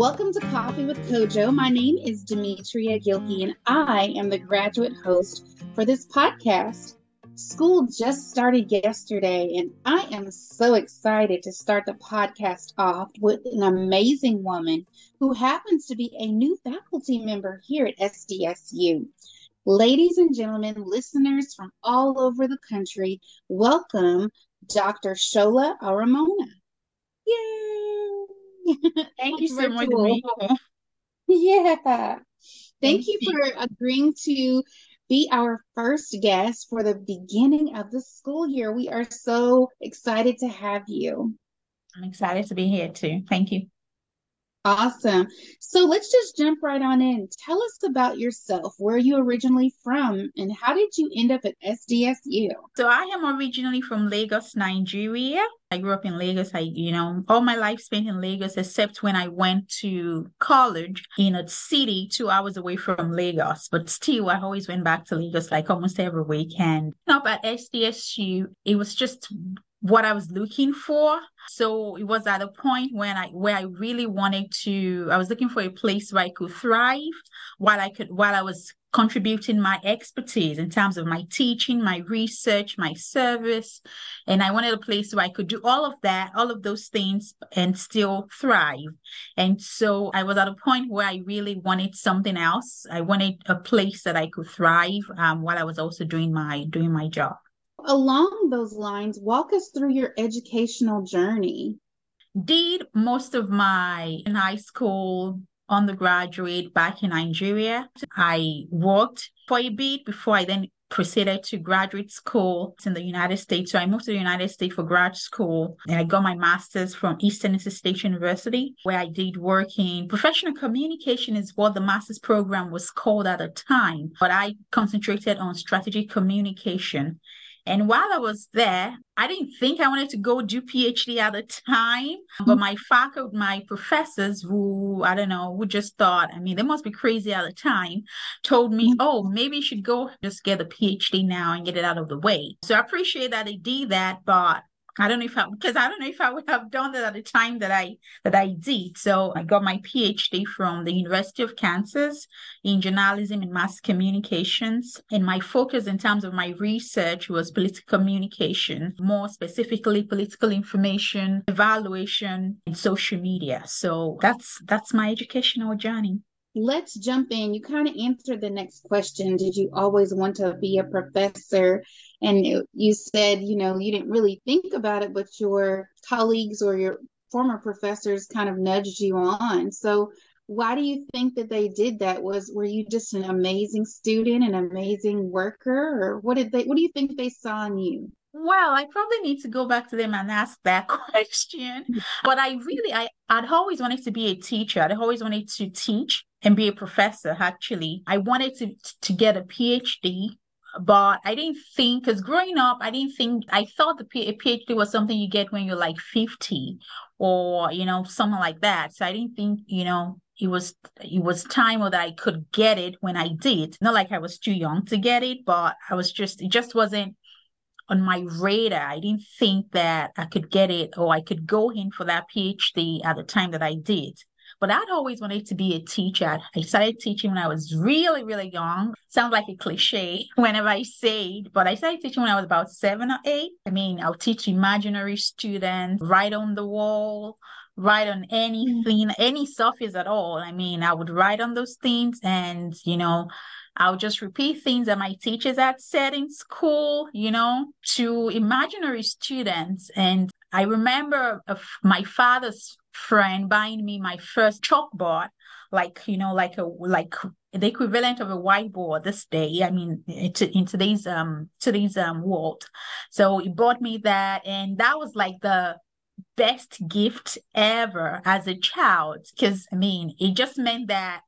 Welcome to Coffee with COJO. My name is Demetria Gilkey, and I am the graduate host for this podcast. School just started yesterday, and I am so excited to start the podcast off with an amazing woman who happens to be a new faculty member here at SDSU. Ladies and gentlemen, listeners from all over the country, welcome Dr. Shola Aromona. Yay! Thank you so much. Yeah. Thank, Thank you, you for agreeing to be our first guest for the beginning of the school year. We are so excited to have you. I'm excited to be here too. Thank you. Awesome. So let's just jump right on in. Tell us about yourself. Where are you originally from and how did you end up at SDSU? So I am originally from Lagos, Nigeria. I grew up in Lagos. I, you know, all my life spent in Lagos except when I went to college in a city two hours away from Lagos. But still, I always went back to Lagos like almost every weekend. Now, at SDSU, it was just what I was looking for. So it was at a point when I where I really wanted to I was looking for a place where I could thrive while I could while I was contributing my expertise in terms of my teaching, my research, my service. And I wanted a place where I could do all of that, all of those things and still thrive. And so I was at a point where I really wanted something else. I wanted a place that I could thrive um, while I was also doing my doing my job. Along those lines, walk us through your educational journey. Did most of my high school undergraduate back in Nigeria. I worked for a bit before I then proceeded to graduate school in the United States. So I moved to the United States for grad school and I got my master's from Eastern State University, where I did work in professional communication is what the master's program was called at the time. But I concentrated on strategic communication. And while I was there, I didn't think I wanted to go do PhD at the time, but my faculty, my professors who, I don't know, who just thought, I mean, they must be crazy at the time, told me, mm-hmm. oh, maybe you should go just get a PhD now and get it out of the way. So I appreciate that they did that, but I don't know if I because I don't know if I would have done that at the time that I that I did. So I got my PhD from the University of Kansas in journalism and mass communications. And my focus in terms of my research was political communication, more specifically political information, evaluation, and social media. So that's that's my educational journey let's jump in. You kind of answered the next question. Did you always want to be a professor? And you said, you know, you didn't really think about it, but your colleagues or your former professors kind of nudged you on. So, why do you think that they did that? Was were you just an amazing student, an amazing worker, or what did they? What do you think they saw in you? Well, I probably need to go back to them and ask that question. But I really, I, I'd always wanted to be a teacher. I'd always wanted to teach and be a professor. Actually, I wanted to to get a PhD, but I didn't think because growing up, I didn't think I thought the P- a PhD was something you get when you're like fifty or you know something like that. So I didn't think you know it was it was time that I could get it when I did. Not like I was too young to get it, but I was just it just wasn't on my radar. I didn't think that I could get it or I could go in for that PhD at the time that I did. But I'd always wanted to be a teacher. I started teaching when I was really, really young. Sounds like a cliche whenever I say it, but I started teaching when I was about seven or eight. I mean, I'll teach imaginary students, write on the wall, write on anything, any surface at all. I mean, I would write on those things and, you know, I'll just repeat things that my teachers had said in school, you know, to imaginary students. And I remember my father's friend buying me my first chalkboard, like you know, like a like the equivalent of a whiteboard this day. I mean, in today's um today's um world. So he bought me that, and that was like the best gift ever as a child because I mean, it just meant that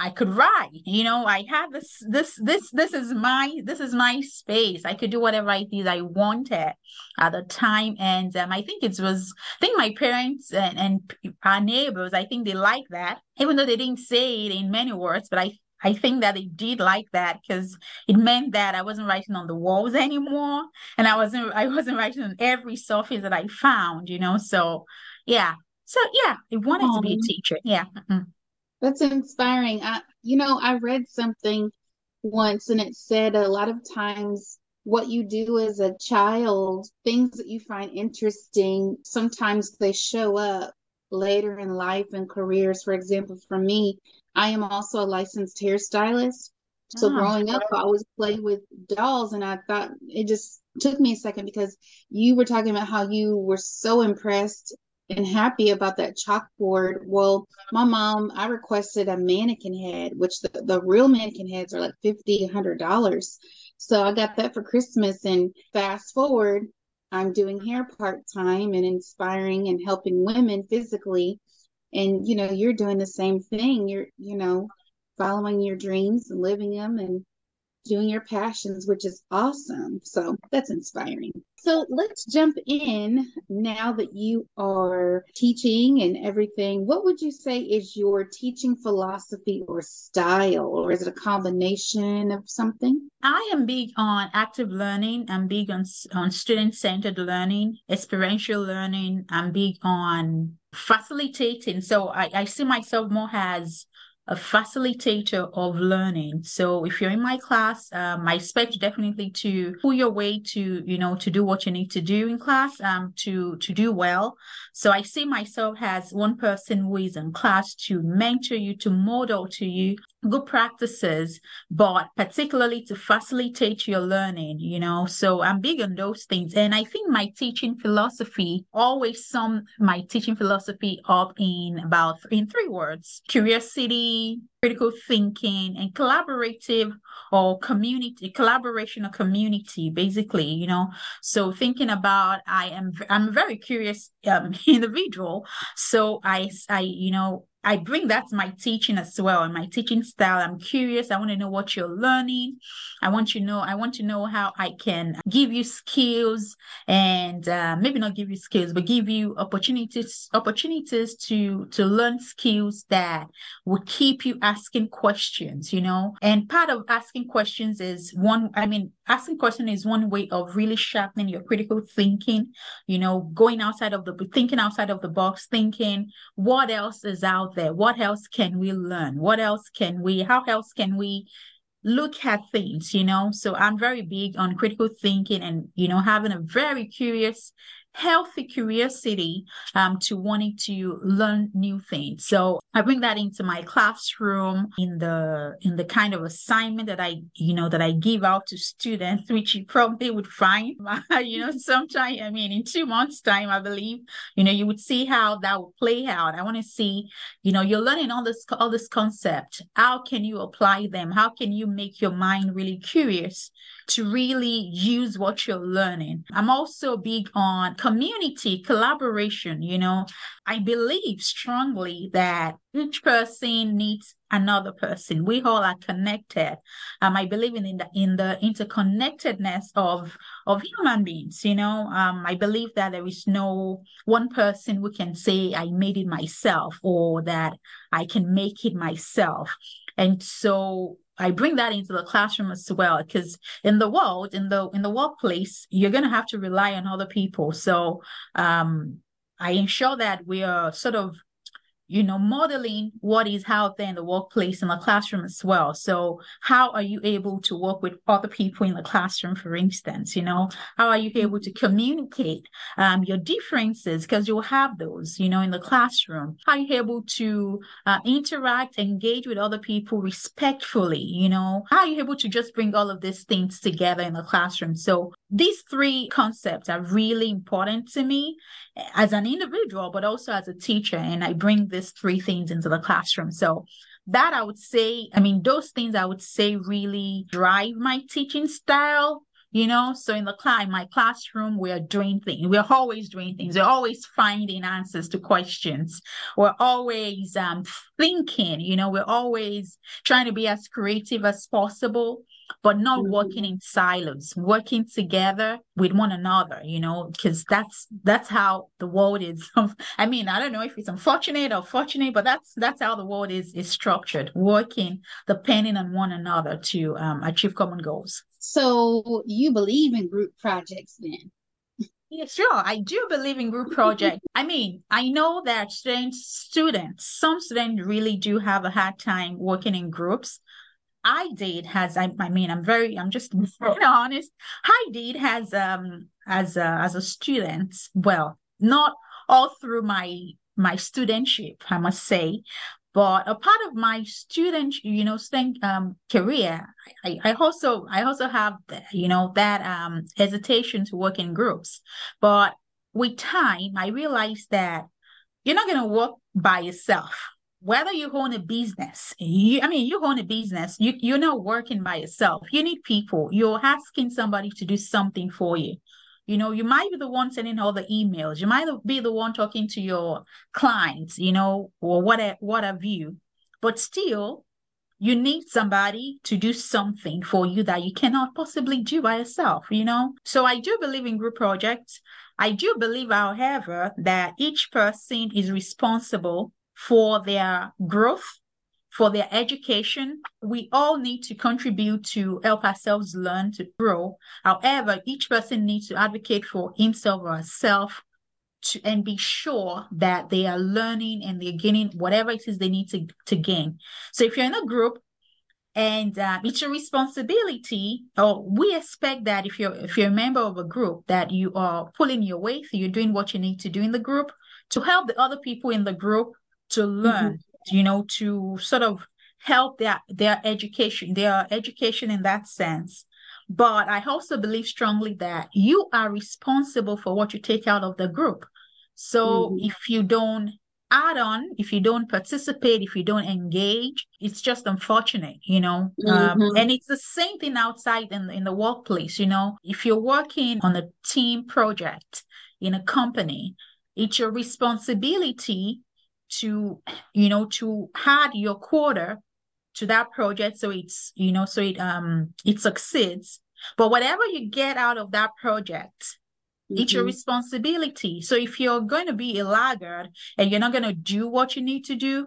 I could write. You know, I had this this this this is my this is my space. I could do whatever I did I wanted at the time, and um, I think it was. I think my parents and, and our neighbors. I think they like that, even though they didn't say it in many words. But I I think that they did like that because it meant that I wasn't writing on the walls anymore, and I wasn't I wasn't writing on every surface that I found. You know, so yeah, So yeah, I wanted Aww. to be a teacher. Yeah. Mm-hmm. That's inspiring. I, you know, I read something once and it said a lot of times what you do as a child, things that you find interesting, sometimes they show up later in life and careers. For example, for me, I am also a licensed hairstylist. So oh, growing up, I always played with dolls, and I thought it just took me a second because you were talking about how you were so impressed and happy about that chalkboard. Well, my mom, I requested a mannequin head, which the, the real mannequin heads are like fifty, hundred dollars. So I got that for Christmas. And fast forward, I'm doing hair part time and inspiring and helping women physically. And you know, you're doing the same thing. You're, you know, following your dreams and living them and doing your passions, which is awesome. So that's inspiring. So let's jump in now that you are teaching and everything. What would you say is your teaching philosophy or style, or is it a combination of something? I am big on active learning. I'm big on, on student centered learning, experiential learning. I'm big on facilitating. So I, I see myself more as a facilitator of learning. So if you're in my class, um, I expect definitely to pull your way to, you know, to do what you need to do in class, um, to, to do well. So I see myself as one person who is in class to mentor you, to model to you good practices, but particularly to facilitate your learning, you know. So I'm big on those things. And I think my teaching philosophy always sum my teaching philosophy up in about in three words curiosity, critical thinking and collaborative or community collaboration or community basically you know so thinking about i am i'm a very curious um, individual so i i you know I bring that to my teaching as well and my teaching style. I'm curious. I want to know what you're learning. I want you know. I want to know how I can give you skills and uh, maybe not give you skills, but give you opportunities opportunities to to learn skills that will keep you asking questions. You know, and part of asking questions is one. I mean, asking question is one way of really sharpening your critical thinking. You know, going outside of the thinking outside of the box, thinking what else is out there? What else can we learn? What else can we, how else can we look at things, you know? So I'm very big on critical thinking and, you know, having a very curious healthy curiosity um, to wanting to learn new things. So I bring that into my classroom in the in the kind of assignment that I you know that I give out to students, which you probably would find you know sometime. I mean, in two months' time, I believe you know you would see how that would play out. I want to see you know you're learning all this all this concept. How can you apply them? How can you make your mind really curious to really use what you're learning? I'm also big on community collaboration you know. I believe strongly that each person needs another person. We all are connected. Um i believe in the in the interconnectedness of of human beings you know. Um i believe that there is no one person who can say i made it myself or that i can make it myself. And so I bring that into the classroom as well because in the world, in the in the workplace, you're going to have to rely on other people. So um, I ensure that we are sort of you know, modeling what is out there in the workplace in the classroom as well. So how are you able to work with other people in the classroom, for instance? You know, how are you able to communicate um, your differences because you'll have those, you know, in the classroom. How are you able to uh, interact, engage with other people respectfully? You know, how are you able to just bring all of these things together in the classroom? So these three concepts are really important to me as an individual, but also as a teacher. And I bring these three things into the classroom. So that I would say, I mean, those things I would say really drive my teaching style. You know, so in the class, in my classroom, we're doing things. We're always doing things. We're always finding answers to questions. We're always um, thinking. You know, we're always trying to be as creative as possible but not mm-hmm. working in silos, working together with one another, you know, because that's that's how the world is. I mean, I don't know if it's unfortunate or fortunate, but that's that's how the world is is structured, working depending on one another to um, achieve common goals. So you believe in group projects then? Yeah, sure, I do believe in group project. I mean, I know that students, students, some students really do have a hard time working in groups. I did has I, I mean I'm very I'm just very honest. I did has um as a as a student. Well, not all through my my studentship, I must say, but a part of my student, you know, student um, career, I, I also I also have you know that um hesitation to work in groups. But with time, I realized that you're not gonna work by yourself whether you own a business, you, I mean, you own a business, you, you're not working by yourself. You need people. You're asking somebody to do something for you. You know, you might be the one sending all the emails. You might be the one talking to your clients, you know, or whatever, what have you. But still, you need somebody to do something for you that you cannot possibly do by yourself, you know? So I do believe in group projects. I do believe, however, that each person is responsible for their growth, for their education. We all need to contribute to help ourselves learn to grow. However, each person needs to advocate for himself or herself to, and be sure that they are learning and they're gaining whatever it is they need to, to gain. So if you're in a group and uh, it's your responsibility or we expect that if you're if you're a member of a group that you are pulling your weight you're doing what you need to do in the group to help the other people in the group to learn, mm-hmm. you know, to sort of help their their education, their education in that sense. But I also believe strongly that you are responsible for what you take out of the group. So mm-hmm. if you don't add on, if you don't participate, if you don't engage, it's just unfortunate, you know. Um, mm-hmm. Um, and it's the same thing outside in, in the workplace, you know. If you're working on a team project in a company, it's your responsibility to you know to add your quarter to that project so it's you know so it um it succeeds but whatever you get out of that project mm-hmm. it's your mm-hmm. responsibility so if you're going to be a laggard and you're not going to do what you need to do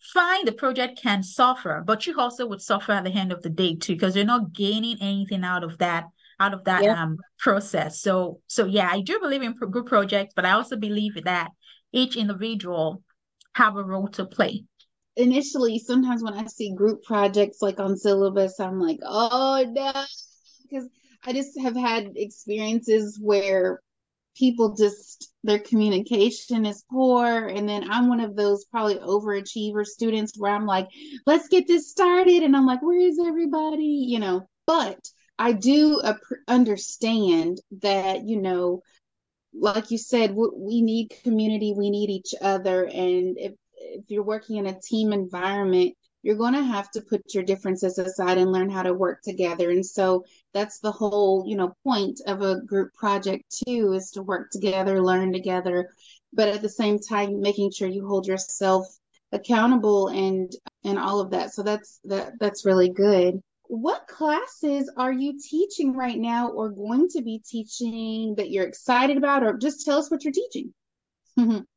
fine the project can suffer but you also would suffer at the end of the day too because you're not gaining anything out of that out of that um process so so yeah i do believe in group projects but i also believe that each individual have a role to play. Initially sometimes when i see group projects like on syllabus i'm like oh no because i just have had experiences where people just their communication is poor and then i'm one of those probably overachiever students where i'm like let's get this started and i'm like where is everybody? You know? But i do understand that you know like you said, we need community, we need each other. And if, if you're working in a team environment, you're going to have to put your differences aside and learn how to work together. And so that's the whole, you know, point of a group project too, is to work together, learn together, but at the same time, making sure you hold yourself accountable and and all of that. So that's that that's really good what classes are you teaching right now or going to be teaching that you're excited about? Or just tell us what you're teaching.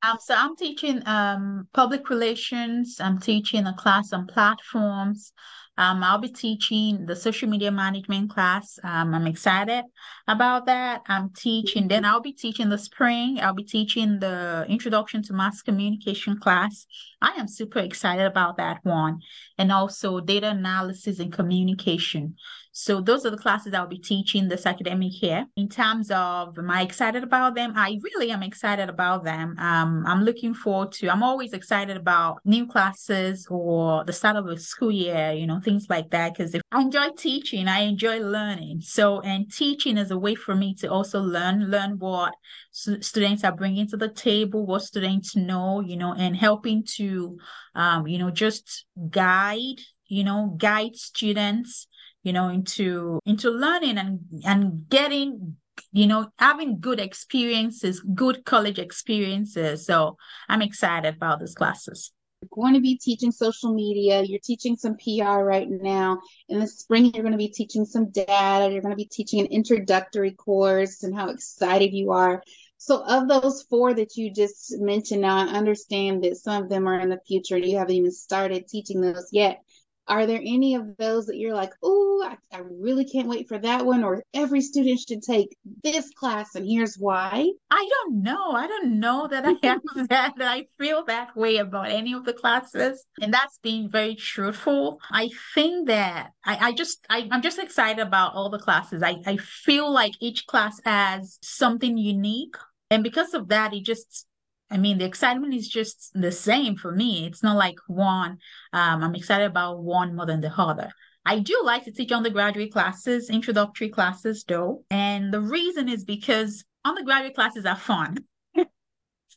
Um, so i'm teaching um, public relations. I'm teaching a class on platforms um, I'll be teaching the social media management class. Um, I'm excited about that. I'm teaching, then I'll be teaching the spring. I'll be teaching the introduction to mass communication class. I am super excited about that one. And also data analysis and communication. So those are the classes I'll be teaching this academic year. In terms of am I excited about them? I really am excited about them. Um, I'm looking forward to, I'm always excited about new classes or the start of a school year, you know, things like that. Because I enjoy teaching, I enjoy learning. So, and teaching is a way for me to also learn, learn what students are bringing to the table, what students know, you know, and helping to, um, you know, just guide, you know, guide students you know into into learning and and getting you know having good experiences good college experiences. So i'm excited about these classes. You're going to be teaching social media. You're teaching some pr right now. In the spring you're going to be teaching some data. You're going to be teaching an introductory course and how excited you are. So of those four that you just mentioned now i understand that some of them are in the future. You haven't even started teaching those yet are there any of those that you're like, oh, I, I, really can't wait for that one, or every student should take this class, and here's why? I don't know. I don't know that I have that, that I feel that way about any of the classes. And that's being very truthful. I think that I, I just, I, I'm just excited about all the classes. I, I feel like each class has something unique. And because of that, it just I mean, the excitement is just the same for me. It's not like one, um, I'm excited about one more than the other. I do like to teach undergraduate classes, introductory classes, though. And the reason is because undergraduate classes are fun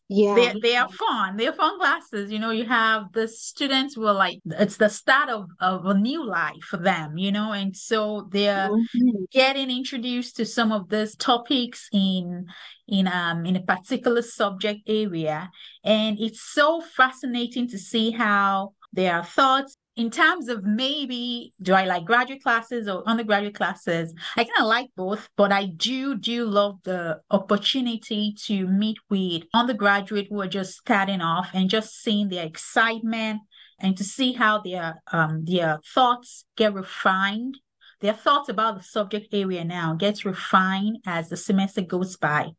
yeah. They, they are fun. They're fun classes. You know you have the students will like it's the start of, of a new life for them you know and so they're mm-hmm. getting introduced to some of these topics in in um in a particular subject area. And it's so fascinating to see how their thoughts in terms of maybe do I like graduate classes or undergraduate classes? I kind of like both, but I do do love the opportunity to meet with undergraduate who are just starting off and just seeing their excitement and to see how their um their thoughts get refined. Their thoughts about the subject area now gets refined as the semester goes by.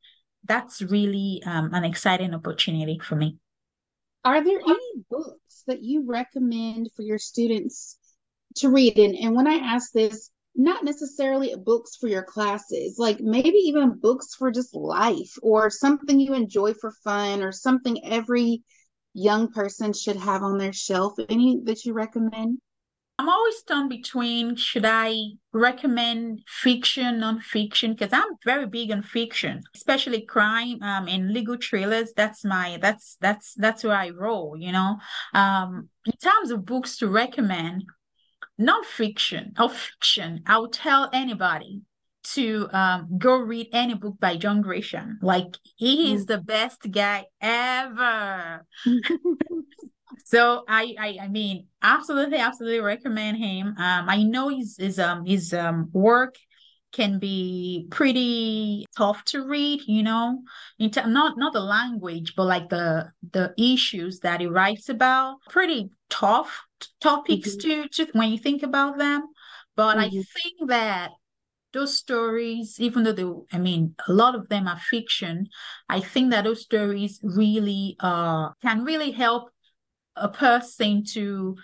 That's really um, an exciting opportunity for me. Are there any books that you recommend for your students to read? And, and when I ask this, not necessarily books for your classes, like maybe even books for just life or something you enjoy for fun or something every young person should have on their shelf. Any that you recommend? I'm always torn between should I recommend fiction, non-fiction, because I'm very big on fiction, especially crime um, and legal thrillers. That's my that's that's that's where I roll, you know. Um, in terms of books to recommend, non-fiction or fiction, I'll tell anybody to um, go read any book by John Grisham. Like he is mm. the best guy ever. So I, I, I mean, absolutely, absolutely recommend him. Um, I know his his um his um work can be pretty tough to read, you know, in t- not not the language, but like the the issues that he writes about. Pretty tough topics mm-hmm. to to when you think about them. But mm-hmm. I think that those stories, even though they, I mean, a lot of them are fiction, I think that those stories really uh can really help a person to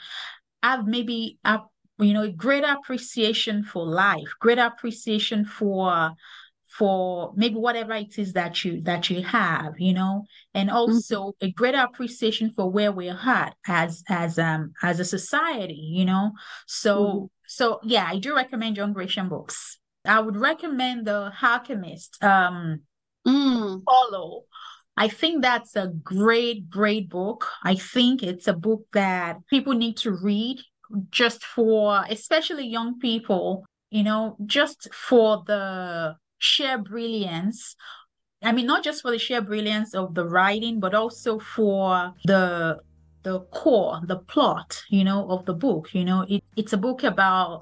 have maybe a you know a greater appreciation for life greater appreciation for for maybe whatever it is that you that you have you know and also mm-hmm. a greater appreciation for where we're at as as um as a society you know so mm-hmm. so yeah i do recommend john grisham books i would recommend the alchemist um mm. paulo I think that's a great, great book. I think it's a book that people need to read just for, especially young people, you know, just for the sheer brilliance. I mean, not just for the sheer brilliance of the writing, but also for the the core, the plot, you know, of the book. You know, it, it's a book about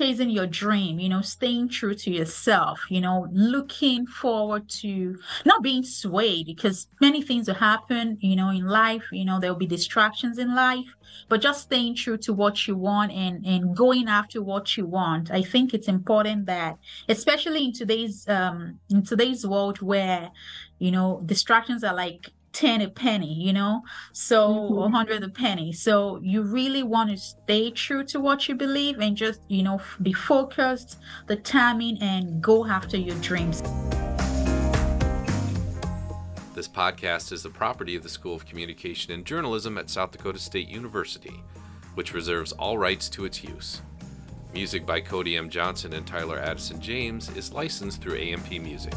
chasing your dream, you know, staying true to yourself, you know, looking forward to not being swayed because many things will happen, you know, in life, you know, there'll be distractions in life, but just staying true to what you want and and going after what you want. I think it's important that especially in today's um in today's world where, you know, distractions are like 10 a penny, you know, so mm-hmm. 100 a penny. So you really want to stay true to what you believe and just, you know, be focused, the timing, and go after your dreams. This podcast is the property of the School of Communication and Journalism at South Dakota State University, which reserves all rights to its use. Music by Cody M. Johnson and Tyler Addison James is licensed through AMP Music.